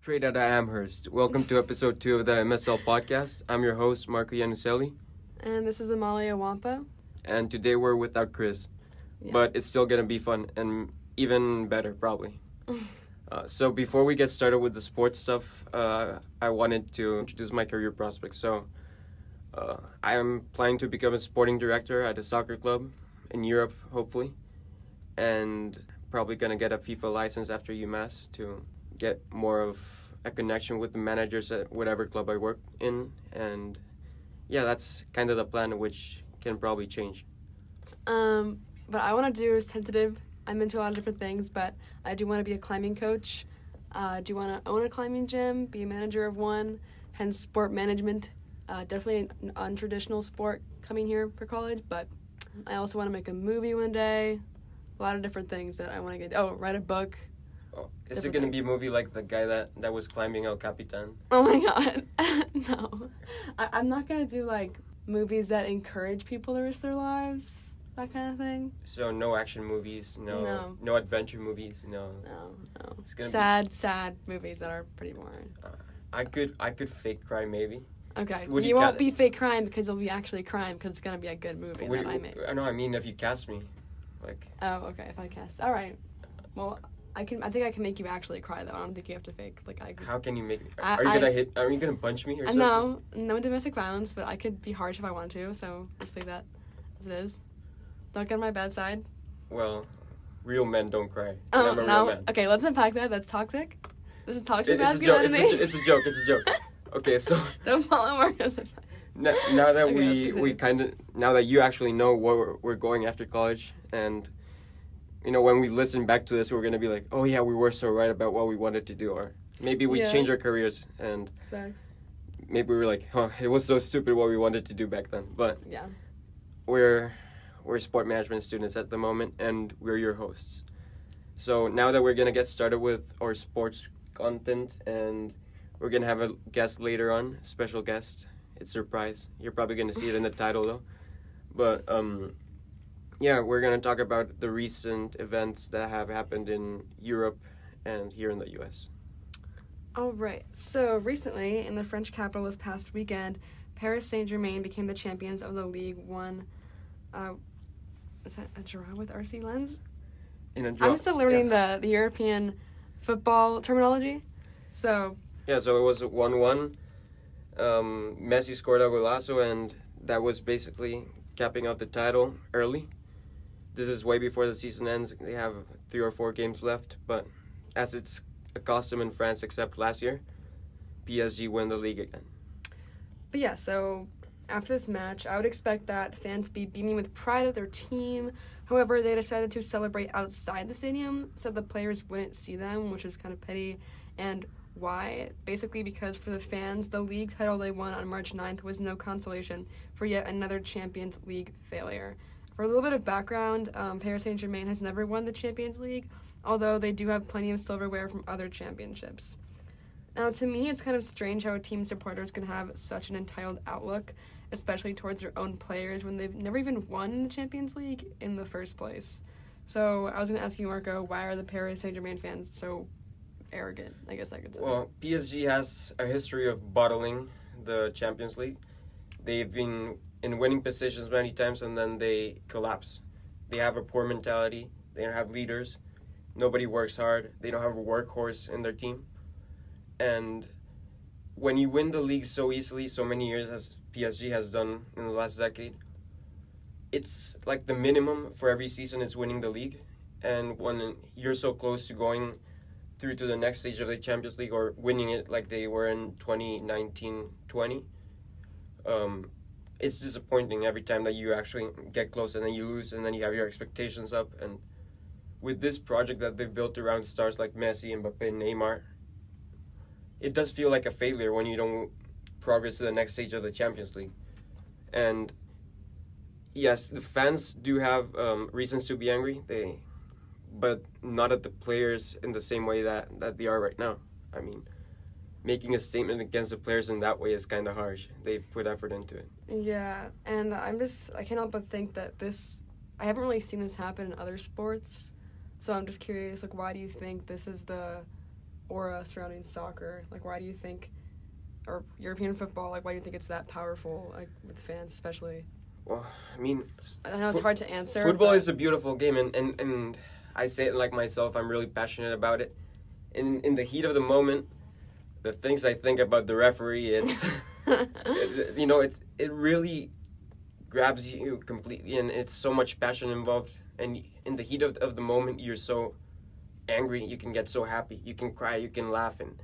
Straight out of Amherst. Welcome to episode two of the MSL podcast. I'm your host, Marco Iannuzzelli, And this is Amalia Wompa. and today we're without Chris. Yeah. But it's still gonna be fun and even better, probably. uh, so before we get started with the sports stuff, uh, I wanted to introduce my career prospects. So uh, I am planning to become a sporting director at a soccer club in Europe, hopefully, and probably gonna get a FIFA license after UMass to get more of a connection with the managers at whatever club I work in, and yeah, that's kind of the plan, which can probably change. Um, but I want to do is tentative. I'm into a lot of different things, but I do want to be a climbing coach. Uh, do want to own a climbing gym, be a manager of one, hence sport management. Uh, definitely an untraditional sport coming here for college, but I also want to make a movie one day. A lot of different things that I want to get. Oh, write a book. Oh, is it gonna be a movie like the guy that that was climbing El Capitan? Oh my god, no. I, I'm not gonna do like movies that encourage people to risk their lives, that kind of thing. So no action movies, no No. no, adventure movies, no. No, no. It's gonna be- sad, sad movies that are pretty boring. Uh, I could I could fake cry maybe. Okay, Would you, you won't be fake crime because it'll be actually crime because it's gonna be a good movie Would that I you-. I know I mean if you cast me, like Oh, okay. If I cast, all right. Well, I can. I think I can make you actually cry though. I don't think you have to fake. Like I. how can you make me? I- Are you gonna hit? Are you gonna punch me or something? no, no domestic violence, but I could be harsh if I want to. So let's leave that as it is. Don't get on my bad side. Well, real men don't cry. Oh I'm a real no. man. Okay, let's unpack that. That's toxic. This is toxic It- it's a joke. It's a, masculinity. it's a joke. It's a joke. Okay, so Don't follow Marcos. n- now that Okay, we we kind of now that you actually know what we're, we're going after college and you know when we listen back to this we're gonna be like oh yeah we were so right about what we wanted to do or maybe we Yeah. changed our careers and Facts. maybe we were like huh it was so stupid what we wanted to do back then but Yeah. we're we're sport management students at the moment and we're your hosts so now that we're gonna get started with our sports content and we're gonna have a guest later on special guest it's a surprise you're probably gonna see it in the title though but um yeah we're gonna talk about the recent events that have happened in europe and here in the us All right. So recently, in the French capital this past weekend, Paris Saint Germain became the champions of the Ligue 1. Uh, is that a draw with RC Lens? in a draw. I'm still learning the, the European football terminology. So, Yeah, so it was 1 1. Um, Messi scored a golazo, and that was basically capping off the title early. This is way before the season ends. They have three or four games left, but as it's a custom in France, except last year, PSG win the league again. but yeah, so after this match, I would expect that fans be beaming with pride of their team. However, they decided to celebrate outside the stadium so the players wouldn't see them, which is kind of petty. And why? Basically, because for the fans, the league title they won on March 9th was no consolation for yet another Champions League failure. For a little bit of background, um, Paris Saint Germain has never won the Champions League, although they do have plenty of silverware from other championships. Now, to me, it's kind of strange how team supporters can have such an entitled outlook, especially towards their own players when they've never even won the Champions League in the first place. So, I was going to ask you, Marco, why are the Paris Saint Germain fans so arrogant? I guess I could say. Well, PSG has a history of bottling the Champions League. They've been in winning positions many times and then they collapse. They have a poor mentality. They don't have leaders. Nobody works hard. They don't have a workhorse in their team. And when you win the league so easily, so many years as PSG has done in the last decade, it's like the minimum for every season is winning the league. And when you're so close to going through to the next stage of the Champions League or winning it like they were in 2019-20, um, it's disappointing every time that you actually get close and then you lose and then you have your expectations up. And with this project that they've built around stars like Messi, Mbappe, Neymar, it does feel like a failure when you don't progress to the next stage of the Champions League. And yes, the fans do have um, reasons to be angry. They but not at the players in the same way that, that they are right now. I mean, making a statement against the players in that way is kind of harsh. They've put effort into it. Yeah, and I'm just I can't but think that this I haven't really seen this happen in other sports, so I'm just curious like why do you think this is the aura surrounding soccer? Like, why do you think, or European football, like, why do you think it's that powerful, like, with fans especially? Well, I mean, I know it's hard to answer. football is a beautiful game, and, and, and I say it like myself. I'm really passionate about it. In in the heat of the moment, the things I think about the referee, it's it- you know, it's it really grabs you completely, and it's so much passion involved. And in the heat of of the moment, you're so angry. You can get so happy. You can cry. You can laugh, and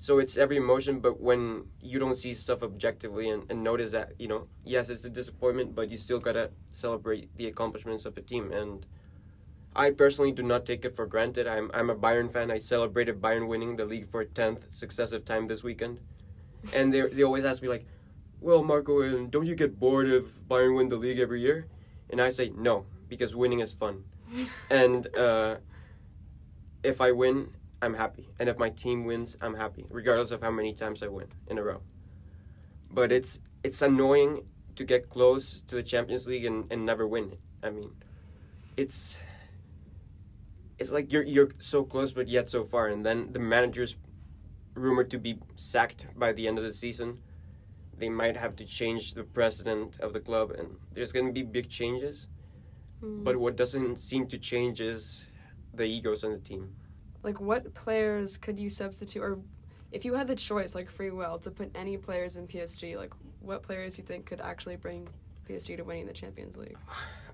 so it's every emotion. But when you don't see stuff objectively and, and notice that, you know, yes, it's a disappointment, but you still gotta celebrate the accomplishments of a team. And I personally do not take it for granted. I'm I'm a Bayern fan. I celebrated Bayern winning the league for tenth successive time this weekend, and they they always ask me like, "Well, Marco, uh, don't you get bored if Bayern win the league every year?" And I say no because winning is fun, and uh, if I win, I'm happy, and if my team wins, I'm happy, regardless of how many times I win in a row. But it's it's annoying to get close to the Champions League and, and never win it. I mean, it's it's like you're you're so close but yet so far, and then the manager's rumored to be sacked by the end of the season. They might have to change the president of the club, and there's going to be big changes. Hmm. But what doesn't seem to change is the egos on the team. like, what players could you substitute, or if you had the choice, like free will, to put any players in PSG, like, what players you think could actually bring PSG to winning the Champions League?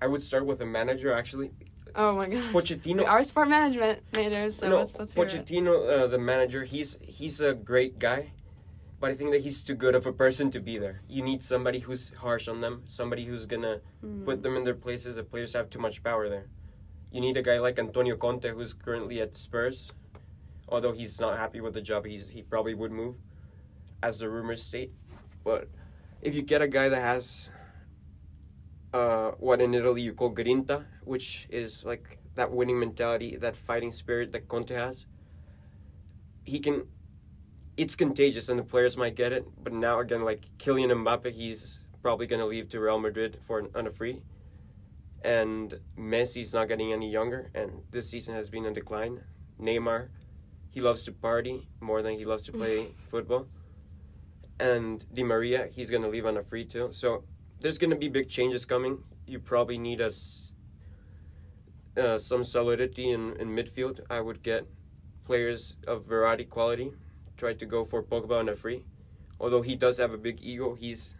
I would start with a manager actually. Oh my god. Pochettino. We are sport management majors, so no, let's let's. Pochettino, uh, the manager, he's he's a great guy, but I think that he's too good of a person to be there. You need somebody who's harsh on them, somebody who's gonna Hmm. put them in their places. The players have too much power there. You need a guy like Antonio Conte, who's currently at Spurs, although he's not happy with the job. He's he probably would move, as the rumors state. But if you get a guy that has uh, what in Italy you call grinta, which is like that winning mentality, that fighting spirit that Conte has. He can, it's contagious, and the players might get it. But now again, like Kylian Mbappe, he's probably going to leave to Real Madrid for an, on a free, and Messi's not getting any younger, and this season has been a decline. Neymar, he loves to party more than he loves to play football, and Di Maria, he's going to leave on a free too. So there's going to be big changes coming. You probably need us uh, some solidity in, in midfield. I would get players of variety quality. Try to go for Pogba on a free. Although he does have a big ego, he's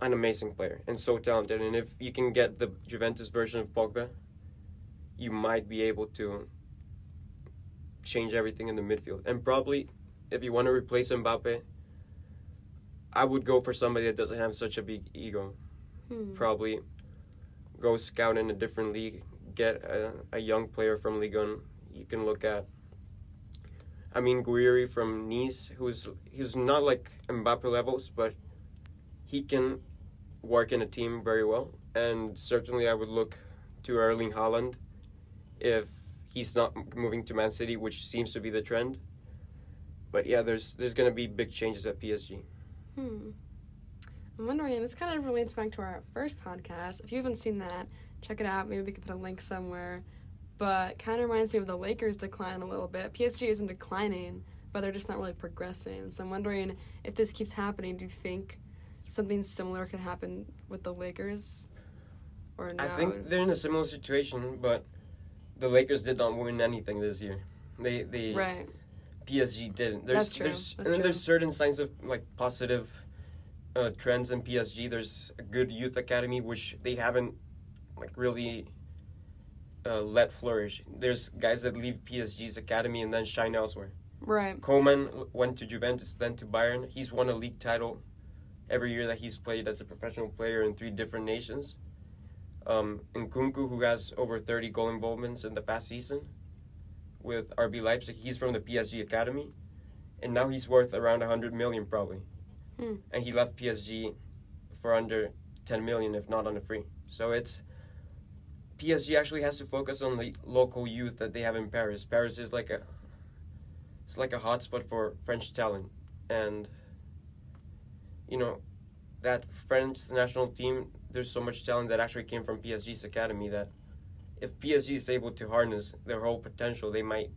an amazing player and so talented. And if you can get the Juventus version of Pogba, you might be able to change everything in the midfield. And probably, if you want to replace Mbappe, I would go for somebody that doesn't have such a big ego. Hmm. Probably go scout in a different league, get a, a young player from Ligue 1. You can look at. I mean, Gouiri from Nice, who's he's not like Mbappe levels, but he can work in a team very well. And certainly, I would look to Erling Haaland if he's not moving to Man City, which seems to be the trend. But yeah, there's there's gonna be big changes at PSG. Hmm. I'm wondering, and this kind of relates back to our first podcast. If you haven't seen that, check it out. Maybe we could put a link somewhere. But kind of reminds me of the Lakers' decline a little bit. PSG isn't declining, but they're just not really progressing. So I'm wondering if this keeps happening. Do you think something similar could happen with the Lakers? Or no? I think they're in a similar situation, but the Lakers did not win anything this year. They they right. PSG didn't. There's That's true. there's That's and then there's certain signs of like positive uh, trends in PSG. There's a good youth academy which they haven't like really uh, let flourish. There's guys that leave PSG's academy and then shine elsewhere. Right. Coman went to Juventus, then to Bayern. He's won a league title every year that he's played as a professional player in three different nations. Um, Nkunku, who has over 30 goal involvements in the past season with RB Leipzig, he's from the PSG academy, and now he's worth around 100 million probably. Hmm. And he left PSG for under 10 million, if not on a free. So it's PSG actually has to focus on the local youth that they have in Paris. Paris is like a it's like a hotspot for French talent, and you know that French national team. There's so much talent that actually came from PSG's academy that if PSG is able to harness their whole potential, they might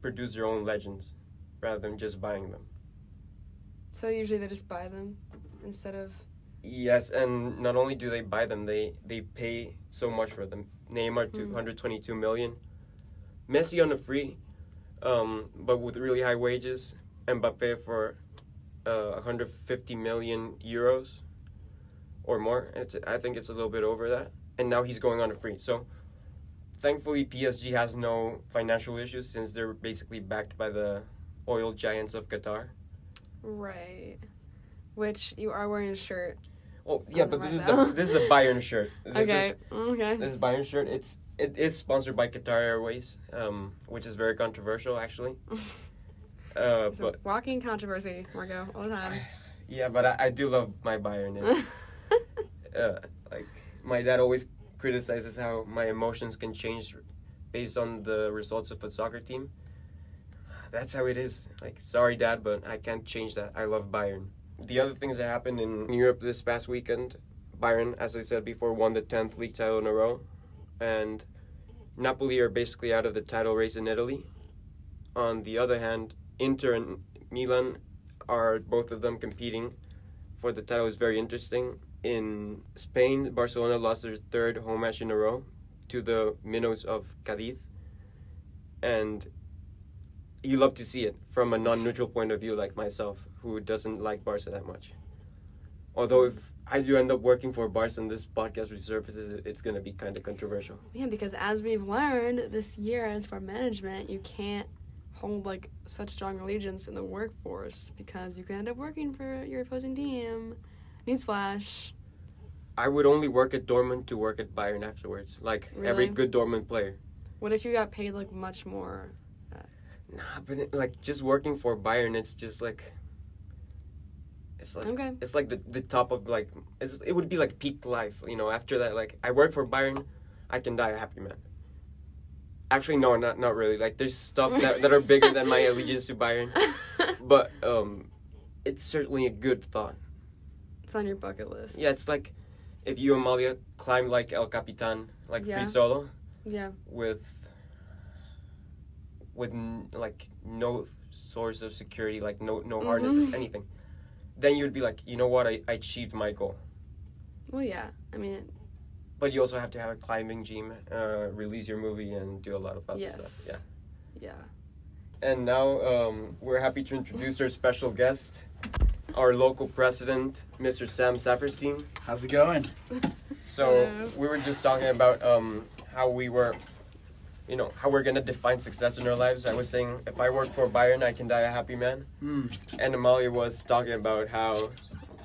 produce their own legends rather than just buying them. So usually they just buy them instead of. Yes, and not only do they buy them, they they pay so much for them. Neymar Mm. 222 million, Messi on a free, um, but with really high wages. Mbappe for uh, 150 million euros or more. It's I think it's a little bit over that, and now he's going on a free. So thankfully, PSG has no financial issues since they're basically backed by the oil giants of Qatar. Right. Which you are wearing a shirt. Oh yeah, but this is now. the this is a Bayern shirt. This okay. is okay. this Bayern shirt. It's it is sponsored by Qatar Airways, um, which is very controversial actually. Uh, but walking controversy, Marco, all the time. yeah, but I, I do love my Bayern. It's, uh, like my dad always criticizes how my emotions can change based on the results of a soccer team. That's how it is. Like, sorry, dad, but I can't change that. I love Bayern. The other things that happened in Europe this past weekend, Bayern, as I said before, won the tenth league title in a row, and Napoli are basically out of the title race in Italy. On the other hand, Inter and Milan are both of them competing for the title. is very interesting. In Spain, Barcelona lost their third home match in a row to the Minnows of Cadiz, and you love to see it from a non-neutral point of view, like myself, who doesn't like Barca that much. Although if I do end up working for Barca and this podcast resurfaces, it's going to be kind of controversial. Yeah, because as we've learned this year as for management, you can't hold like such strong allegiance in the workforce because you can end up working for your opposing team. Newsflash. I would only work at Dortmund to work at Bayern afterwards, like every good Dortmund player. What if you got paid like much more? Nah, but it, like just working for Bayern, it's just like it's like Okay. it's like the the top of like it's it would be like peak life, you know. After that, like I work for Bayern, I can die a happy man. Actually, no, not not really. Like there's stuff that that are bigger than my allegiance to Bayern, but um, it's certainly a good thought. It's on your bucket list. Yeah, it's like if you Amalia climb like El Capitan, like Yeah. free solo Yeah. with with n- like no source of security, like no no harnesses, Mhm. anything. Then you would be like, you know what, I, I achieved my goal. Well, yeah. I mean, But you also have to have a climbing gym, uh, release your movie, and do a lot of other yes. stuff. Yeah. Yeah. And now um, we're happy to introduce our special guest, our local president, Mr. Sam Safferstein. How's it going? So Hello. we were just talking about um, how we were, you know, how we're gonna define success in our lives. I was saying if I work for Bayern, I can die a happy man. Mm. And Amalia was talking about how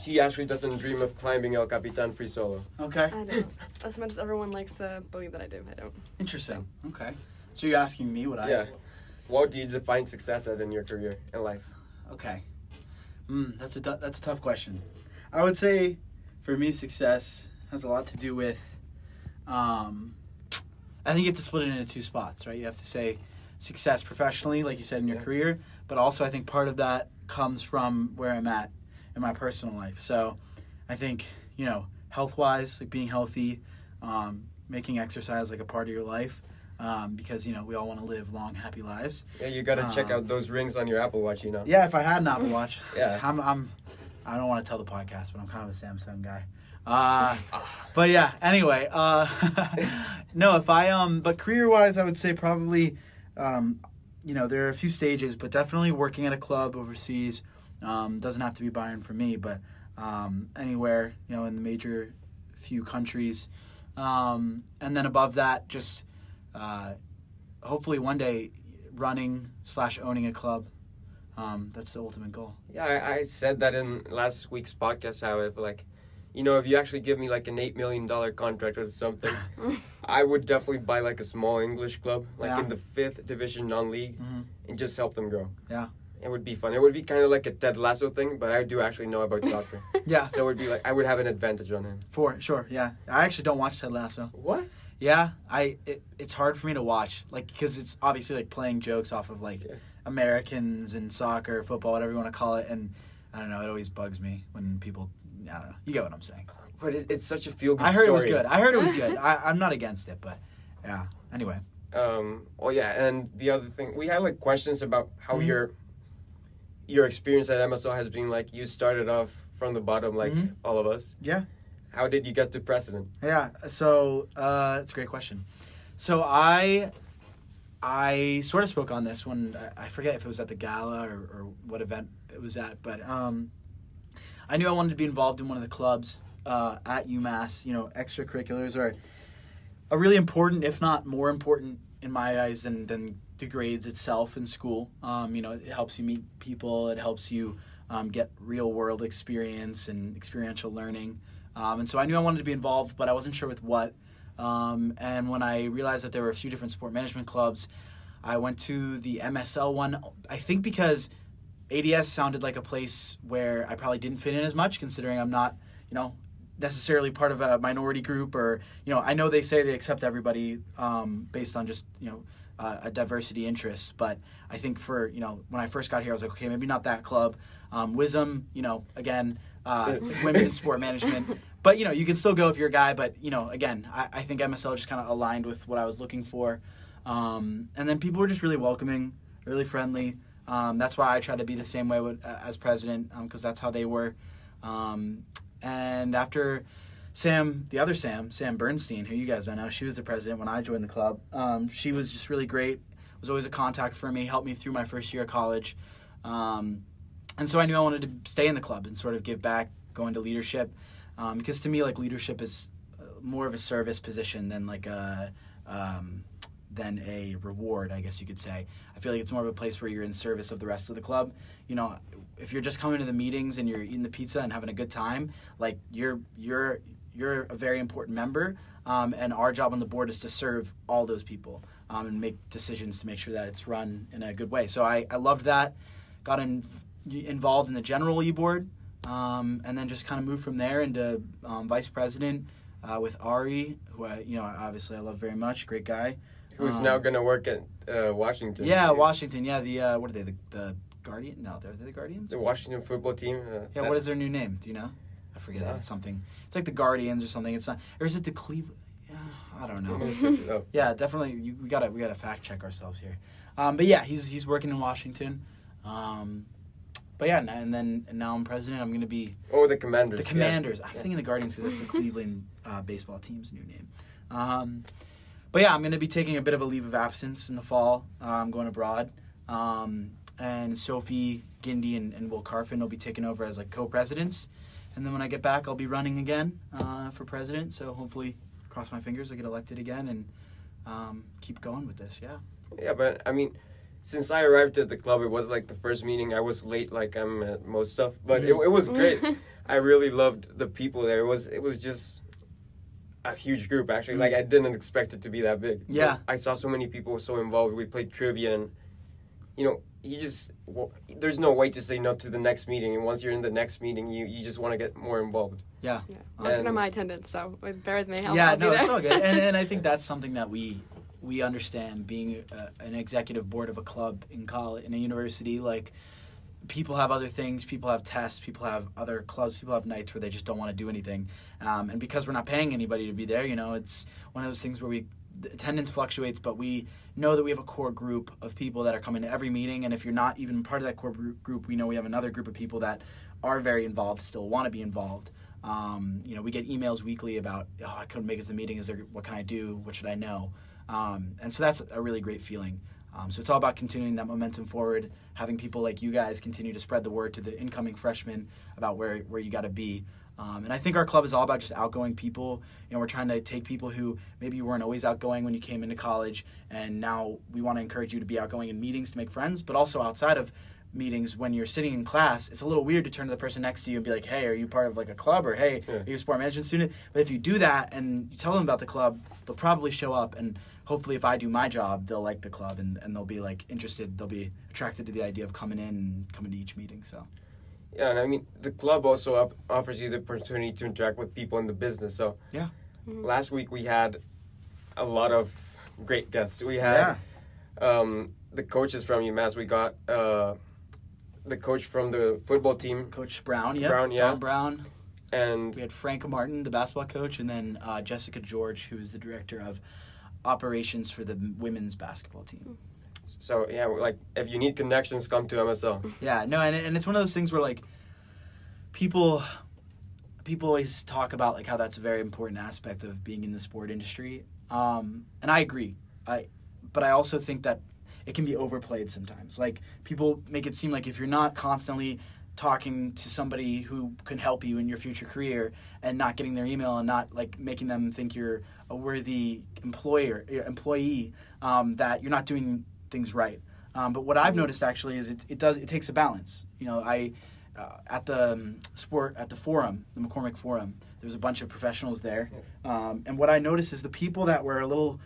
she actually doesn't dream of climbing El Capitan free solo. Okay. I don't. as much as everyone likes to believe that I do, I don't. Interesting. Okay. So you're asking me what I? Yeah. What do you define success as in your career and life? Okay. Mm, that's a that's a tough question. I would say, for me, success has a lot to do with. Um, I think you have to split it into two spots, right? You have to say success professionally, like you said in your Yeah. career, but also I think part of that comes from where I'm at in my personal life. So, I think you know, health wise, like being healthy, um, making exercise like a part of your life, um, because you know we all want to live long, happy lives. Yeah, you gotta check out Um, those rings on your Apple Watch, you know. Yeah, if I had an Apple Watch, Yeah. I'm, I'm, I don't want to tell the podcast, but I'm kind of a Samsung guy. Uh, but yeah, anyway, uh, no, if I um, but career wise, I would say probably, um, you know, there are a few stages, but definitely working at a club overseas. Um, doesn't have to be Bayern for me, but um, anywhere, you know, in the major few countries, um, and then above that, just uh, hopefully one day running slash owning a club. Um, that's the ultimate goal. Yeah, I, I said that in last week's podcast. How if like, you know, if you actually give me like an eight million dollar contract or something, I would definitely buy like a small English club, like Yeah. in the fifth division non-league, Mhm. and just help them grow. Yeah. It would be fun. It would be kind of like a Ted Lasso thing, but I do actually know about soccer, Yeah, so it would be like I would have an advantage on him. for sure. Yeah, I actually don't watch Ted Lasso. What? Yeah, I it, it's hard for me to watch, like because it's obviously like playing jokes off of like Yeah. Americans and soccer, football, whatever you want to call it, and I don't know. It always bugs me when people. I don't know. You get what I'm saying. But it, it's such a feel good. I heard it was good. I heard it was good. I, I'm not against it, but yeah. Anyway, Um, oh yeah, and the other thing we had like questions about how Mhm. your your experience at MSL has been like. You started off from the bottom, like Mhm. all of us. Yeah. How did you get to president? Yeah. So uh, a great question. So I I sort of spoke on this when I I forget if it was at the gala or, or what event it was at, but um, I knew I wanted to be involved in one of the clubs uh, at UMass. You know, extracurriculars are a really important, if not more important, in my eyes than than the grades itself in school. Um, you know, it helps you meet people. It helps you um, get real world experience and experiential learning. Um, and so I knew I wanted to be involved, but I wasn't sure with what. Um, and when I realized that there were a few different sport management clubs, I went to the MSL one. I think because ADS sounded like a place where I probably didn't fit in as much, considering I'm not, you know, necessarily part of a minority group or, you know, I know they say they accept everybody um, based on just, you know, uh, a diversity interest. But I think for, you know, when I first got here, I was like, okay, maybe not that club. Um, Wisdom, you know, again, uh, women in sport management. But, you know, you can still go if you're a guy. But, you know, again, I, I think MSL just kind of aligned with what I was looking for. Um, and then people were just really welcoming, really friendly. Um, that's why I try to be the same way with, uh, as president because that's how they were. Um, and after Sam, the other Sam, Sam Bernstein, who you guys know now, she was the president when I joined the club. Um, she was just really great. Was always a contact for me, helped me through my first year of college. Um, and so I knew I wanted to stay in the club and sort of give back, go into leadership. Um, because to me, like leadership is uh, more of a service position than like a um, than a reward, I guess you could say. I feel like it's more of a place where you're in service of the rest of the club. You know, if you're just coming to the meetings and you're eating the pizza and having a good time, like you're you're you're a very important member. Um, and our job on the board is to serve all those people um, and make decisions to make sure that it's run in a good way. So I, I loved that. Got in, involved in the general e board, um, and then just kind of moved from there into um, vice president uh, with Ari, who I you know obviously I love very much, great guy. Who's Um, now gonna work at uh, Washington? Yeah, Washington. Yeah, the uh, what are they? The, the Guardian? No, they're, they're the Guardians. The Washington football team. Uh, Yeah, what is their new name? Do you know? I forget. No. It's something. It's like the Guardians or something. It's not. Or is it the Cleveland? Yeah, I don't know. Yeah, definitely. You, we gotta we gotta fact check ourselves here. Um, but yeah, he's he's working in Washington. Um, but yeah, and- then and now I'm president. I'm gonna be Oh, the Commanders. the yeah. Commanders. I'm thinking the Guardians because that's the Cleveland uh, baseball team's new name. Um, but yeah, I'm going to be taking a bit of a leave of absence in the fall. Uh, I'm going abroad. Um, and Sophie Gindy and, and Will Carfin will be taking over as like co-presidents. And then when I get back, I'll be running again uh, for president. So hopefully, cross my fingers, I get elected again and um, keep going with this. Yeah. Yeah, but I mean, since I arrived at the club, it was like the first meeting. I was late, like I'm at most stuff, but it, Mhm. it was great. I really loved the people there. It was it was just a huge group actually. Like I didn't expect it to be that big. But Yeah. I saw so many people so involved. We played trivia, and you know, you just well, there's no way to say no to the next meeting. And once you're in the next meeting, you you just want to get more involved. Yeah. Yeah, I'm working And- my attendance, so bear with me. I'll, yeah, I'll no, it's all good, and and I think that's something that we we understand being a, an executive board of a club in college in a university. Like, people have other things, people have tests, people have other clubs, people have nights where they just don't want to do anything, um, and because we're not paying anybody to be there, you know, it's one of those things where we attendance fluctuates, but we know that we have a core group of people that are coming to every meeting, and if you're not even part of that core group, group we know we have another group of people that are very involved, still want to be involved. Um, you know, we get emails weekly about, oh, I couldn't make it to the meeting. Is there, what can I do? What should I know? Um, and so that's a really great feeling. Um, so it's all about continuing that momentum forward, having people like you guys continue to spread the word to the incoming freshmen about where, where you got to be. Um, and I think our club is all about just outgoing people. You know, we're trying to take people who maybe weren't always outgoing when you came into college, and now we want to encourage you to be outgoing in meetings to make friends, but also outside of meetings when you're sitting in class, it's a little weird to turn to the person next to you and be like, "Hey, are you part of like a club?" or "Hey, Yeah. are you a sport management student?" But if you do that and you tell them about the club, they'll probably show up and hopefully if I do my job, they'll like the club and, and they'll be like interested, they'll be attracted to the idea of coming in and coming to each meeting. So Yeah, and I mean the club also up, offers you the opportunity to interact with people in the business. So Yeah. Mhm. last week we had a lot of great guests. We had um, the coaches from UMass. We got uh, the coach from the football team, Coach Brown, yeah. Brown, yeah. Don Brown. and We had Frank Martin, the basketball coach, and then uh, Jessica George, who is the director of operations for the women's basketball team. So yeah, like if you need connections, come to MSL. Yeah, no, and and it's one of those things where like people people always talk about like how that's a very important aspect of being in the sport industry, um, and I agree. I but I also think that it can be overplayed sometimes. Like people make it seem like if you're not constantly talking to somebody who can help you in your future career and not getting their email and not like making them think you're a worthy employer employee um, that you're not doing things right. Um, but what I've noticed actually is it, it does it takes a balance. You know, I uh, at the um, sport at the forum, the McCormack Forum, there's a bunch of professionals there, um, and what I noticed is the people that were a little.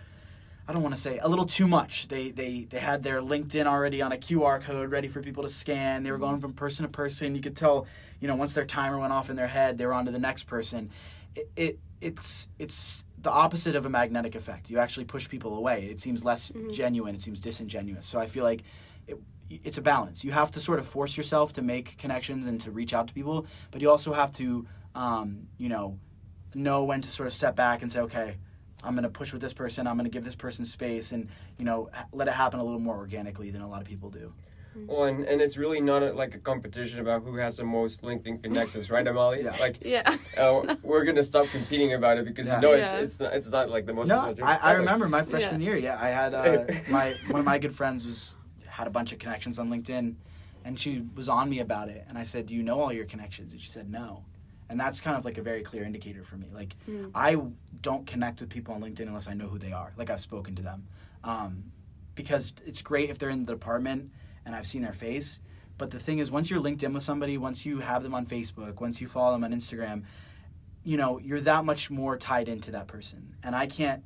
I don't want to say a little too much. They, they they had their LinkedIn already on a QR code ready for people to scan. They were going from person to person. You could tell, you know, once their timer went off in their head, they were on to the next person. It, it it's it's the opposite of a magnetic effect. You actually push people away. It seems less genuine. It seems disingenuous. So I feel like it, it's a balance. You have to sort of force yourself to make connections and to reach out to people, but you also have to, um, you know, know when to sort of step back and say, okay, I'm going to push with this person. I'm going to give this person space, and you know, let it happen a little more organically than a lot of people do. Well, and, and it's really not a, like a competition about who has the most LinkedIn connections, right, Amali? Yeah. Like, Yeah. uh, we're gonna stop competing about it because Yeah. you know it's Yeah. it's not, it's not like the most. No, I, I remember my freshman Yeah. year. Yeah, I had uh, my one of my good friends was had a bunch of connections on LinkedIn, and she was on me about it. And I said, "Do you know all your connections?" And she said, "No." And that's kind of like a very clear indicator for me. Like, Mm. I don't connect with people on LinkedIn unless I know who they are. Like I've spoken to them, um, because it's great if they're in the department and I've seen their face. But the thing is, once you're linked in with somebody, once you have them on Facebook, once you follow them on Instagram, you know you're that much more tied into that person. And I can't.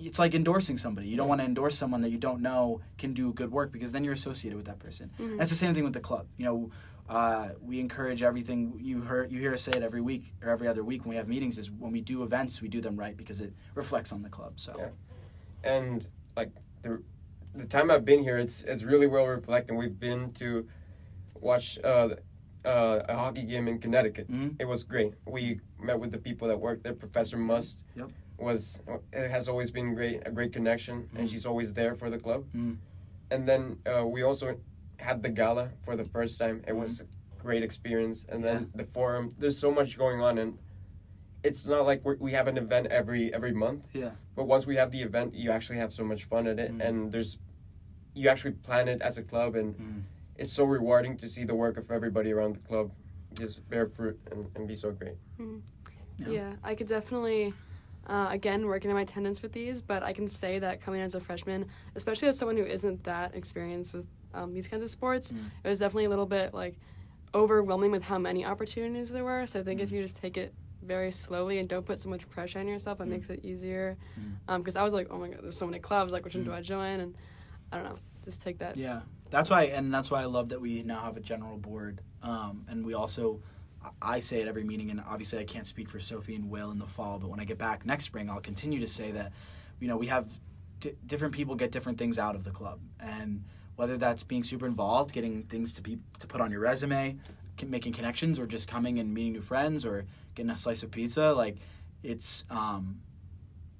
It's like endorsing somebody. You don't want to endorse someone that you don't know can do good work because then you're associated with that person. Mhm. That's the same thing with the club. You know, uh, we encourage everything. You hear you hear us say it every week or every other week when we have meetings. Is when we do events, we do them right because it reflects on the club. So Yeah. and like the the time I've been here, it's it's really well reflected. We've been to watch uh, uh, a hockey game in Connecticut. Mhm. It was great. We met with the people that work there. Professor Must Yep. was it has always been great, a great connection, and Mhm. she's always there for the club. Mm. And then uh, we also had the gala for the first time. It was a great experience, and then the forum. There's so much going on, and it's not like we're, we have an event every every month. Yeah. But once we have the event, you actually have so much fun at it, Mm. and there's you actually plan it as a club, and Mm. it's so rewarding to see the work of everybody around the club just bear fruit and, and be so great. Yeah. Yeah, I could definitely, uh, again, working on my attendance with these, but I can say that coming as a freshman, especially as someone who isn't that experienced with um, these kinds of sports, Mm. it was definitely a little bit like overwhelming with how many opportunities there were. So I think if Mm. you just take it very slowly and don't put so much pressure on yourself, it Mm. makes it easier. Mm. Because I was like, oh my god, there's so many clubs. Like, which one do Mm. I join? And I don't know, just take that. Yeah, that's why, and that's why I love that we now have a general board, um, and we also. I- say at every meeting, and obviously I can't speak for Sophie and Will in the fall, but when I get back next spring, I'll continue to say that, you know, we have di different people get different things out of the club, and whether that's being super involved, getting things to be to put on your resume, making connections, or just coming and meeting new friends, or getting a slice of pizza, like it's um,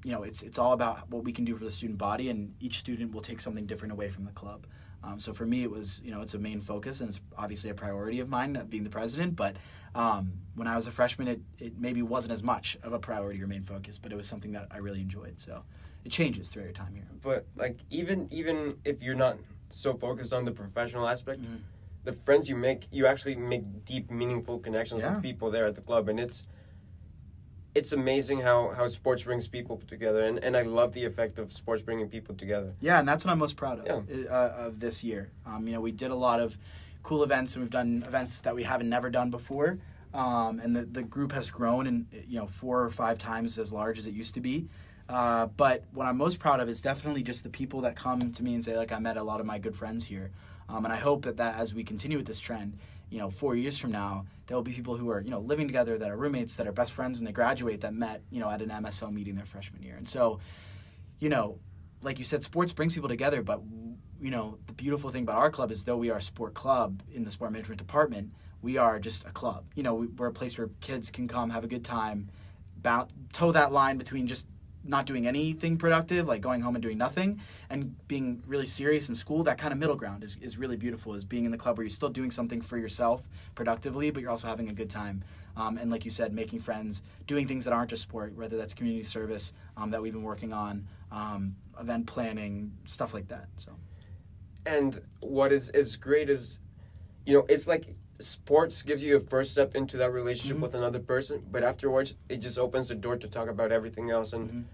you know, it's it's all about what we can do for the student body, and each student will take something different away from the club. Um, so for me, it was you know it's a main focus, and it's obviously a priority of mine, uh, being the president. But um, when I was a freshman, it, it maybe wasn't as much of a priority or main focus, but it was something that I really enjoyed. So it changes throughout your time here. But like even even if you're not so focused on the professional aspect, Mhm. the friends you make, you actually make deep, meaningful connections Yeah. with people there at the club, and it's it's amazing how how sports brings people together, and and I love the effect of sports bringing people together. Yeah, and that's what I'm most proud of Yeah. uh, of this year. Um, you know, we did a lot of cool events, and we've done events that we haven't never done before. Um, and the, the group has grown, and you know, four or five times as large as it used to be. Uh, but what I'm most proud of is definitely just the people that come to me and say, like, I met a lot of my good friends here. Um, and I hope that, that as we continue with this trend, you know, four years from now, there will be people who are, you know, living together, that are roommates, that are best friends when they graduate, that met, you know, at an MSL meeting their freshman year. And so, you know, like you said, sports brings people together. But you know, the beautiful thing about our club is though we are a sport club in the sport management department, we are just a club. You know, we, we're a place where kids can come have a good time, bound, toe that line between just not doing anything productive, like going home and doing nothing, and being really serious in school, that kind of middle ground is, is really beautiful. Is being in the club where you're still doing something for yourself productively, but you're also having a good time. Um, and like you said, making friends, doing things that aren't just sport, whether that's community service um, that we've been working on, um, event planning, stuff like that. So And what is is great is, you know, it's like sports gives you a first step into that relationship Mhm. with another person, but afterwards it just opens the door to talk about everything else. And Mhm.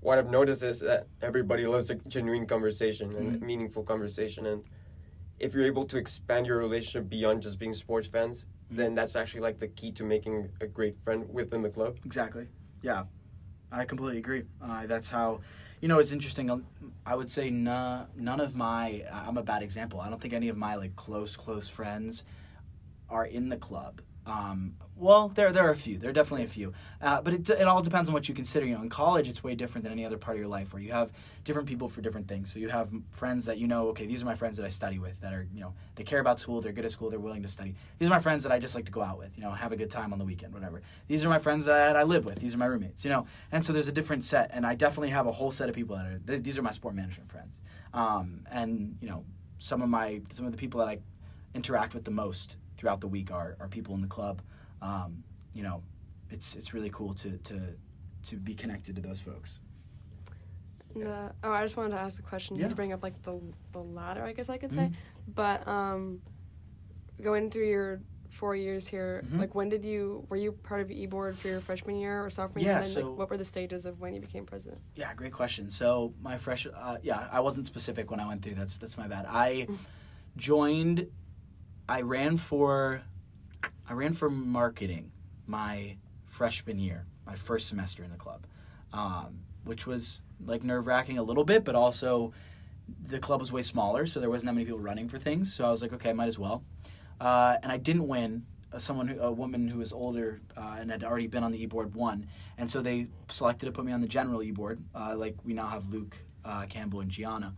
What I've noticed is that everybody loves a genuine conversation and Mhm. meaningful conversation. And if you're able to expand your relationship beyond just being sports fans, Mhm. then that's actually like the key to making a great friend within the club. Exactly. Yeah, I completely agree. Uh, that's how, you know, it's interesting. um, I would say nah, none of my. I'm a bad example. I don't think any of my like close close friends are in the club. Um, well, there there are a few. There are definitely a few, uh, but it, it all depends on what you consider. You know, in college, it's way different than any other part of your life, where you have different people for different things. So you have friends that you know. Okay, these are my friends that I study with. That are you know they care about school. They're good at school. They're willing to study. These are my friends that I just like to go out with. You know, have a good time on the weekend, whatever. These are my friends that I live with. These are my roommates. You know, and so there's a different set. And I definitely have a whole set of people that are. Th- these are my sport management friends. Um, and you know, some of my some of the people that I interact with the most throughout the week are, are people in the club. Um, you know, it's it's really cool to to to be connected to those folks. Uh, oh, I just wanted to ask a question. Yeah. to bring up like the the ladder, I guess I could Mhm. say. But um, going through your four years here, Mhm. like when did you were you part of E board for your freshman year or sophomore Yeah, year? And then, so- like, what were the stages of when you became president? Yeah, great question. So my fresh, uh, yeah, I wasn't specific when I went through. That's that's my bad. I joined. I ran for, I ran for marketing my freshman year, my first semester in the club, um, which was like nerve wracking a little bit, but also the club was way smaller, so there wasn't that many people running for things. So I was like, okay, I might as well. Uh, and I didn't win. Uh, someone, who, a woman who was older uh, and had already been on the e board, won, and so they selected to put me on the general e board. Uh, like we now have Luke uh, Campbell and Gianna,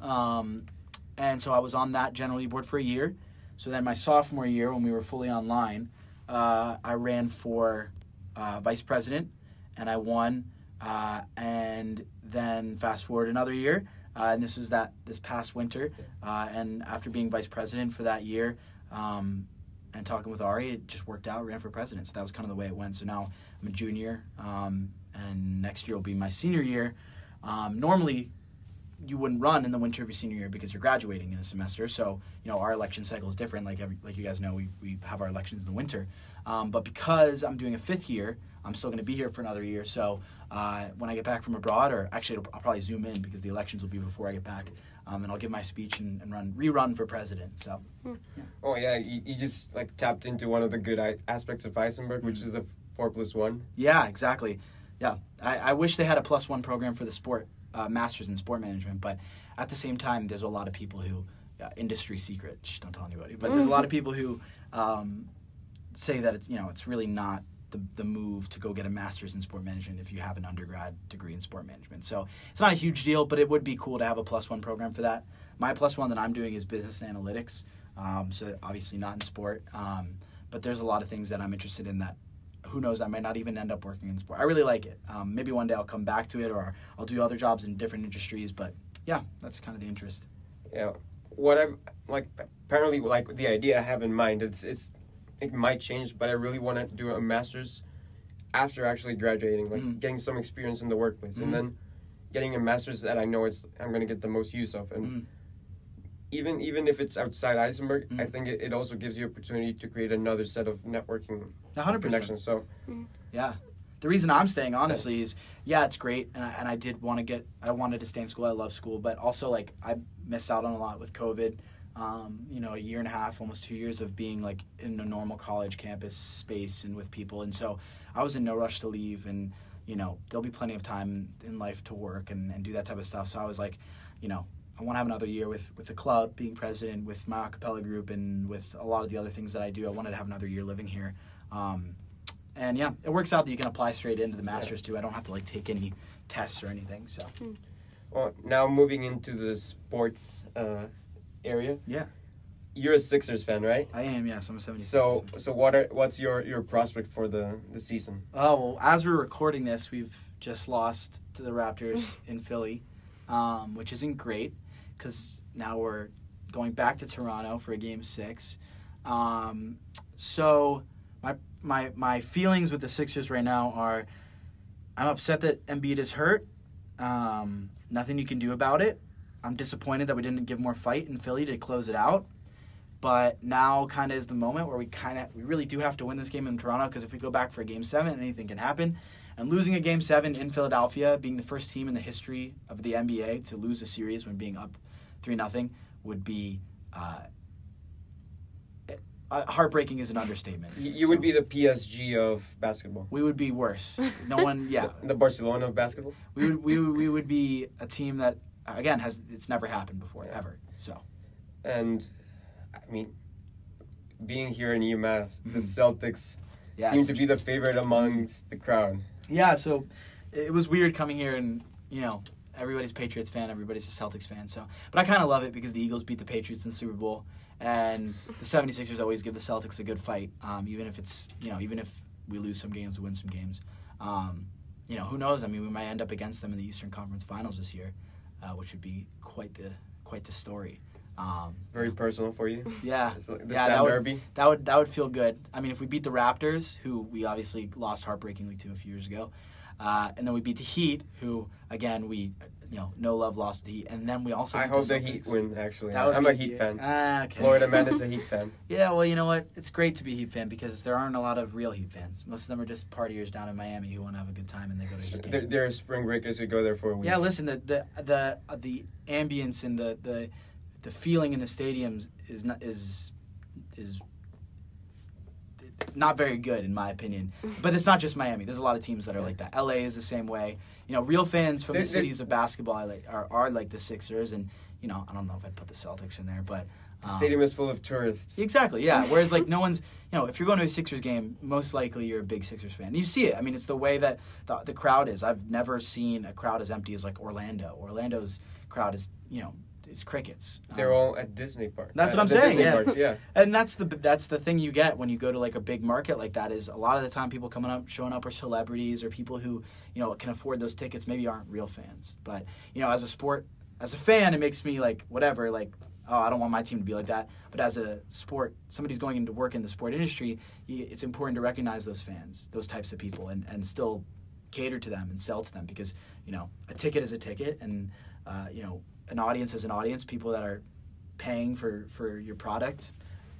um, and so I was on that general e board for a year. So then my sophomore year, when we were fully online, uh, I ran for uh, vice president, and I won. Uh, and then fast forward another year, uh, and this was that this past winter. Uh, and after being vice president for that year, um, and talking with Ari, it just worked out. Ran for president, so that was kind of the way it went. So now I'm a junior, um, and next year will be my senior year. Um, normally, you wouldn't run in the winter of your senior year because you're graduating in a semester. So you know our election cycle is different. Like every, like you guys know, we, we have our elections in the winter. Um, but because I'm doing a fifth year, I'm still going to be here for another year. So uh, when I get back from abroad, or actually I'll probably zoom in because the elections will be before I get back. Um, and I'll give my speech and, and run rerun for president. So Oh yeah, you, you just like tapped into one of the good I- aspects of Isenberg, which is the four plus one. Yeah, exactly. Yeah, I, I wish they had a plus one program for the sport uh, masters in sport management, but at the same time, there's a lot of people who uh, industry secret. Shh, don't tell anybody. But there's a lot of people who um, say that it's you know it's really not the the move to go get a master's in sport management if you have an undergrad degree in sport management. So it's not a huge deal, but it would be cool to have a plus one program for that. My plus one that I'm doing is business analytics. Um, so obviously not in sport, um, but there's a lot of things that I'm interested in that who knows, I might not even end up working in sport. I really like it. Um, maybe one day I'll come back to it or I'll do other jobs in different industries, but yeah, that's kind of the interest. Yeah, what I've like apparently like the idea I have in mind. It's it's it might change, but I really want to do a master's after actually graduating, like Mhm. getting some experience in the workplace, Mhm. and then getting a master's that I know it's I'm gonna get the most use of, and Mhm. Even even if it's outside Isenberg, I Mhm. think it, it also gives you opportunity to create another set of networking hundred percent. connections. So Yeah. The reason I'm staying, honestly, is yeah, it's great, and I, and I did want to get, I wanted to stay in school. I love school, but also like I missed out on a lot with COVID. Um, you know, a year and a half, almost two years of being like in a normal college campus space and with people, and so I was in no rush to leave, and you know, there'll be plenty of time in life to work and, and do that type of stuff. So I was like, you know, I want to have another year with with the club, being president, with my acapella group, and with a lot of the other things that I do. I wanted to have another year living here. Um, and yeah, it works out that you can apply straight into the masters too. I don't have to like take any tests or anything. So well, now moving into the sports uh, area. Yeah. You're a Sixers fan, right? I am. Yes, I'm a 70. So so what are what's your your prospect for the the season? oh well, as we're recording this, we've just lost to the Raptors in Philly, um, which isn't great because now we're going back to Toronto for a game six. Um, so my my my feelings with the Sixers right now are I'm upset that Embiid is hurt. Um, nothing you can do about it. I'm disappointed that we didn't give more fight in Philly to close it out. But now kind of is the moment where we kind of we really do have to win this game in Toronto because if we go back for a game 7 anything can happen. And losing a game 7 in Philadelphia, being the first team in the history of the NBA to lose a series when being up 3 nothing would be uh, uh, heartbreaking is an understatement. You, you would be the PSG of basketball. we would be worse. No one, yeah. The, the Barcelona of basketball. we would we would, we would be a team that again has it's never happened before Yeah. ever. So And I mean, being here in UMass, the Mhm. Celtics yeah, seem to be the favorite amongst the crowd. yeah. So it was weird coming here and you know everybody's a Patriots fan, everybody's a Celtics fan. So, but I kind of love it because the Eagles beat the Patriots in the Super Bowl, and the 76ers always give the Celtics a good fight, um, even if it's you know even if we lose some games, we win some games. Um, you know who knows? I mean, we might end up against them in the Eastern Conference Finals this year, uh, which would be quite the quite the story. Um, Very personal for you. yeah, the Yeah, that would- Derby. That would that would feel good. I mean, if we beat the Raptors, who we obviously lost heartbreakingly to a few years ago, uh, and then we beat the Heat, who again we you know no love lost to the Heat, and then we also. I hope the Celtics. Heat win. Actually, I'm be- a Heat fan. Ah, okay. Florida man is a Heat fan. Yeah, well, you know what? It's great to be a Heat fan because there aren't a lot of real Heat fans. Most of them are just partiers down in Miami who want to have a good time and they go to Heat game. There, there are spring breakers who go there for a week. Yeah, listen, the the the uh, the ambience and the the the feeling in the stadiums is not is is not very good in my opinion. But it's not just Miami. There's a lot of teams that are like that. LA is the same way. You know, real fans from There- the there- cities of basketball are like, are, are like the Sixers and you know, I don't know if I'd put the Celtics in there, but The um, stadium is full of tourists. Exactly, yeah. Whereas like no one's, you know, if you're going to a Sixers game, most likely you're a big Sixers fan. And you see it. I mean, it's the way that the, the crowd is. I've never seen a crowd as empty as like Orlando. Orlando's crowd is, you know, is crickets. They're Um, all at Disney Park. That's what I'm saying, Disney yeah. Parks, yeah. and that's the that's the thing you get when you go to like a big market like that is a lot of the time people coming up showing up are celebrities or people who you know can afford those tickets maybe aren't real fans but you know as a sport as a fan it makes me like whatever like oh I don't want my team to be like that but as a sport somebody who's going into work in the sport industry it's important to recognize those fans those types of people and and still cater to them and sell to them because you know a ticket is a ticket and uh, you know an audience as an audience people that are paying for for your product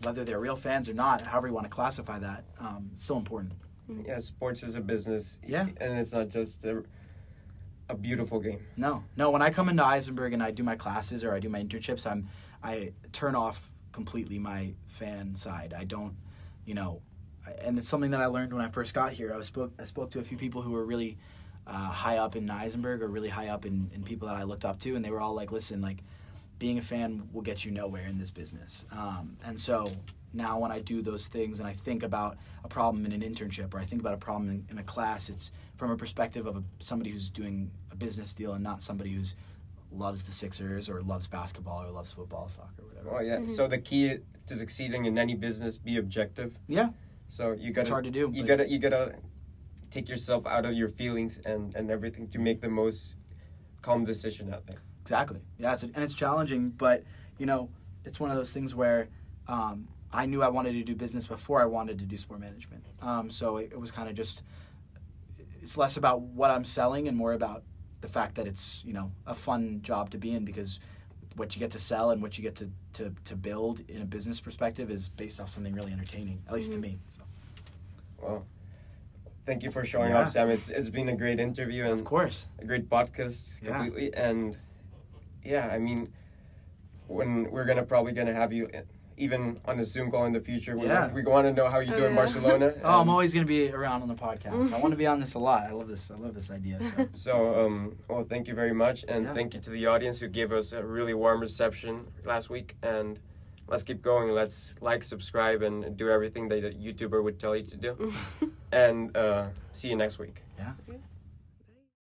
whether they're real fans or not however you want to classify that um, it's still important Yeah, sports is a business. Yeah. And it's not just a, a beautiful game. no no when i come into Isenberg and i do my classes or i do my internships i'm i turn off completely my fan side i don't you know I- and it's something that i learned when i first got here i was spoke i spoke to a few people who were really uh, high up in Isenberg or really high up in, in people that i looked up to and they were all like listen like being a fan will get you nowhere in this business. Um, and so now when I do those things and I think about a problem in an internship or I think about a problem in, in a class, it's from a perspective of a, somebody who's doing a business deal and not somebody who's loves the Sixers or loves basketball or loves football, soccer, whatever. Oh yeah. So the key to succeeding in any business, be objective. Yeah, So you gotta hard to do. you gotta you gotta take yourself out of your feelings and and everything to make the most calm decision out there. Exactly. Yeah, it's and it's challenging, but you know, it's one of those things where um, I knew I wanted to do business before I wanted to do sport management. Um, so it, it was kind of just it's less about what I'm selling and more about the fact that it's you know a fun job to be in because what you get to sell and what you get to, to, to build in a business perspective is based off something really entertaining, at least to me. So, Well, thank you for showing Yeah. up, Sam. It's it's been a great interview and of course. a great podcast Yeah. completely and yeah i mean when we're gonna probably gonna have you even on a zoom call in the future we, Yeah. want, we want to know how you Oh, do in yeah. barcelona Oh, I'm always going to be around on the podcast. I want to be on this a lot. I love this. I love this idea. So. so um well thank you very much and Yeah. thank you to the audience who gave us a really warm reception last week and let's keep going let's like subscribe and do everything that a youtuber would tell you to do and uh, see you next week Yeah.